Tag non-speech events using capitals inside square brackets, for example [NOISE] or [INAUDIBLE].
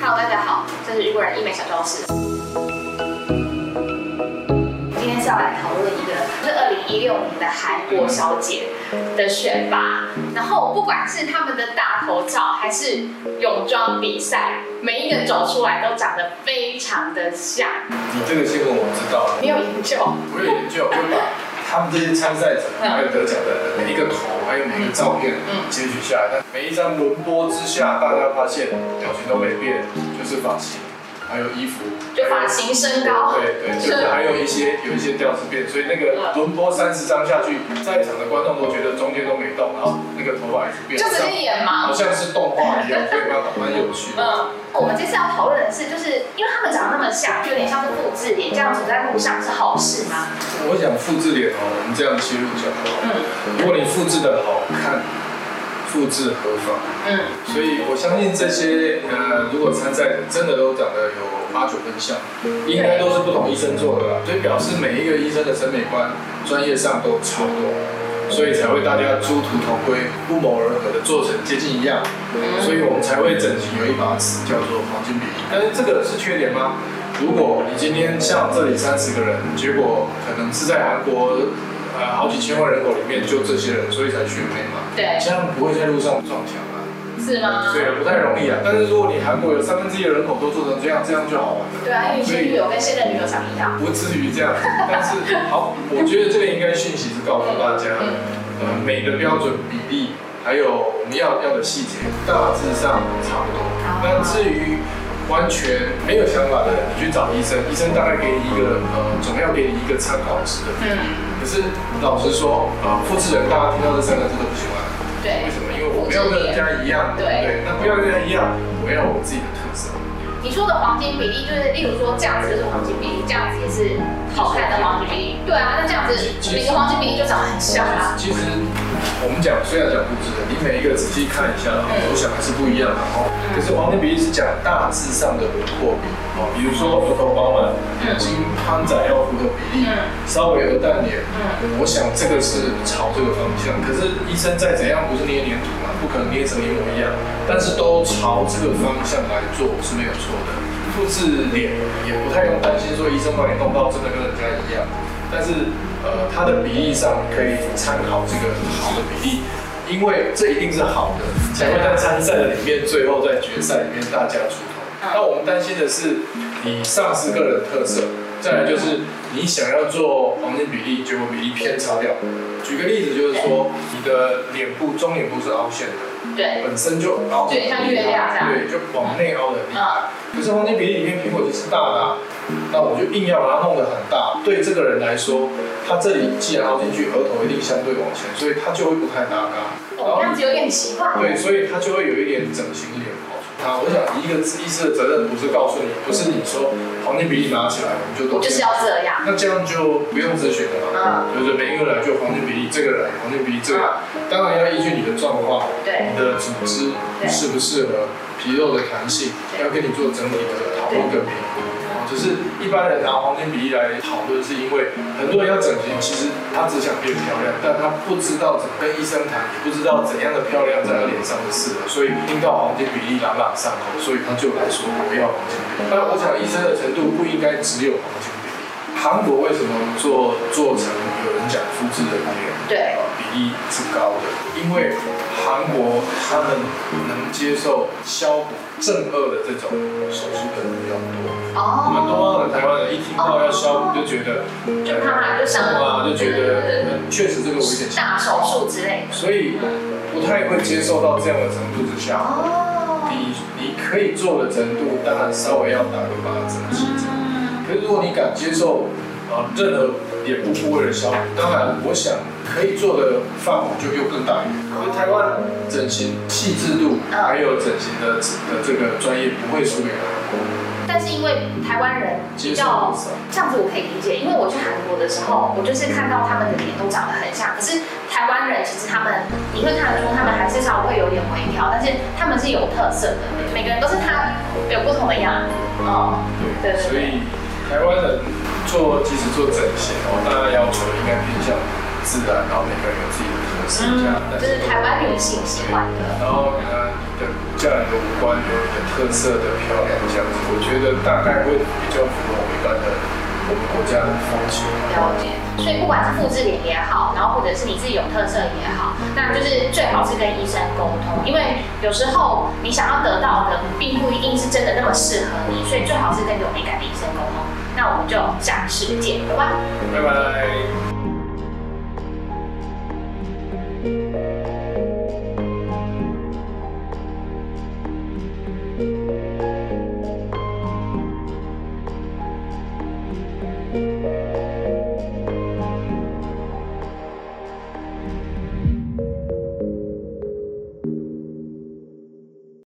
Hello，大家好，这是日国人医美小教室。今天是要来讨论一个，是二零一六年的韩国小姐的选拔。然后不管是他们的大头照，还是泳装比赛，每一个走出来都长得非常的像。你这个新闻我知道，你有研究？我有研究，他们这些参赛者还有得奖的人每一个头，还有每一个照片截取下来，但每一张轮播之下，大家发现表情都没变，就是发型。还有衣服，就发型、身高，对对，就是还有一些 [LAUGHS] 有一些调子变，所以那个轮播三十张下去，在场的观众都觉得中间都没动，然后那个头发一直变，就直接演嘛，好像是动画一样，所以蛮蛮有趣的。嗯，我们这次要讨论的是，就是因为他们长点像是复制脸，这样走在路上是好事吗？我想复制脸哦，我们这样切入就好。嗯，如果你复制的好看。复制合法，嗯，所以我相信这些呃，如果参赛者真的都长得有八九分像，应该都是不同医生做的啦，所以表示每一个医生的审美观、专业上都差不多，所以才会大家殊途同归、不谋而合的做成接近一样，所以我们才会整形有一把尺叫做黄金比例。但是这个是缺点吗？如果你今天像这里三十个人，结果可能是在韩国。呃，好几千万人口里面就这些人，所以才选美嘛。对，这样不会在路上撞墙啊。是吗？对，不太容易啊。但是如果你韩国有三分之一的人口都做成这样，这样就好玩了。对啊，因为现女友跟现任女友长一样。不至于这样，但是好，我觉得这个应该讯息是告诉大家，呃，美的标准比例，还有我们要要的细节，大致上差不多。那至于。完全没有想法的人，你去找医生，医生大概给你一个呃，总要给你一个参考值的。嗯。可是老实说，呃，复制人，大家听到这三个字都不喜欢。对。为什么？因为我不要跟人家一样。对。对。那不要跟人家一样，我要我自己的特色。你说的黄金比例，就是例如说这样子就是黄金比例，这样子也是好看的黄金比例。对啊，那这样子每个黄金比例就长得很像啊。其实。我们讲虽然讲复制的，你每一个仔细看一下，我想还是不一样的哦。可是黄金比例是讲大致上的轮廓比哦，比如说额头饱满，眼睛宽窄要符合比例，稍微鹅蛋脸，我想这个是朝这个方向。可是医生再怎样不是捏黏土嘛，不可能捏成一模一样，但是都朝这个方向来做是没有错的。复制脸也不太用担心说医生把你弄到真的跟人家一样。但是，呃，它的比例上可以参考这个好的比例，因为这一定是好的，才会在参赛的里面，最后在决赛里面大家出头。那我们担心的是，你丧失个人特色，再来就是你想要做黄金比例，结果比例偏差掉。举个例子，就是说你的脸部中脸部是凹陷的，对，本身就凹，对，像月亮这样，对，就往内凹的厉害。可是黄金比例里面苹果肌是大的。那我就硬要把它弄得很大，对这个人来说，他这里既然凹进去，额头一定相对往前，所以他就会不太搭嘎。哦，这样子有点奇怪。对，所以他就会有一点整形脸跑出。他，我想一个医师的责任不是告诉你，不是你说黄金比例拿起来，我们就都就是要这样。那这样就不用咨询了嘛？嗯，就是每一个人就黄金比例，这个人黄金比例这个，当然要依据你的状况，对，你的组织适不适合，皮肉的弹性，要跟你做整体的讨论跟评估。只是一般人拿黄金比例来讨论，是因为很多人要整形，其实他只想变漂亮，但他不知道怎么跟医生谈，也不知道怎样的漂亮在他脸上的事，所以听到黄金比例朗朗上口，所以他就来说我要黄金比例。但我想医生的程度不应该只有黄金。韩国为什么做做成有人讲复制人脸？对，比例是高的，因为韩国他们能接受消补。正颚的这种手术的人比较多，哦，我们东方人台湾人一听到要消补就觉得，就怕就想啊，就觉得确实这个危险性大手术之类的，所以不太会接受到这样的程度之下，哦，你你可以做的程度当然稍微要打个八折，可是如果你敢接受。啊，任何脸部部位的削骨，当然，我想可以做的范围就又更大一点。因为台湾整形细致度，还有整形的的这个专业不会输给韩国。但是因为台湾人比较这样子，我可以理解。因为我去韩国的时候，我就是看到他们的脸都长得很像。可是台湾人其实他们，你会看得出他们还是稍微会有点微调，但是他们是有特色的。每个人都是他有不同的样子。哦，对，所以台湾人。做即使做整形哦，大家要求应该偏向自然，然后每个人有自己的特色，这样。嗯，就是台湾女性喜欢的。然后你看你的嫁人的五官有你的特色的漂亮这样子，我觉得大概会比较符合我们一般的我们国家的风情。了解。所以不管是复制脸也好，然后或者是你自己有特色也好，那就是最好是跟医生沟通，因为有时候你想要得到的并不一定是真的那么适合你，所以最好是跟有美感的医生沟通。那我们就下次见，拜拜。拜拜。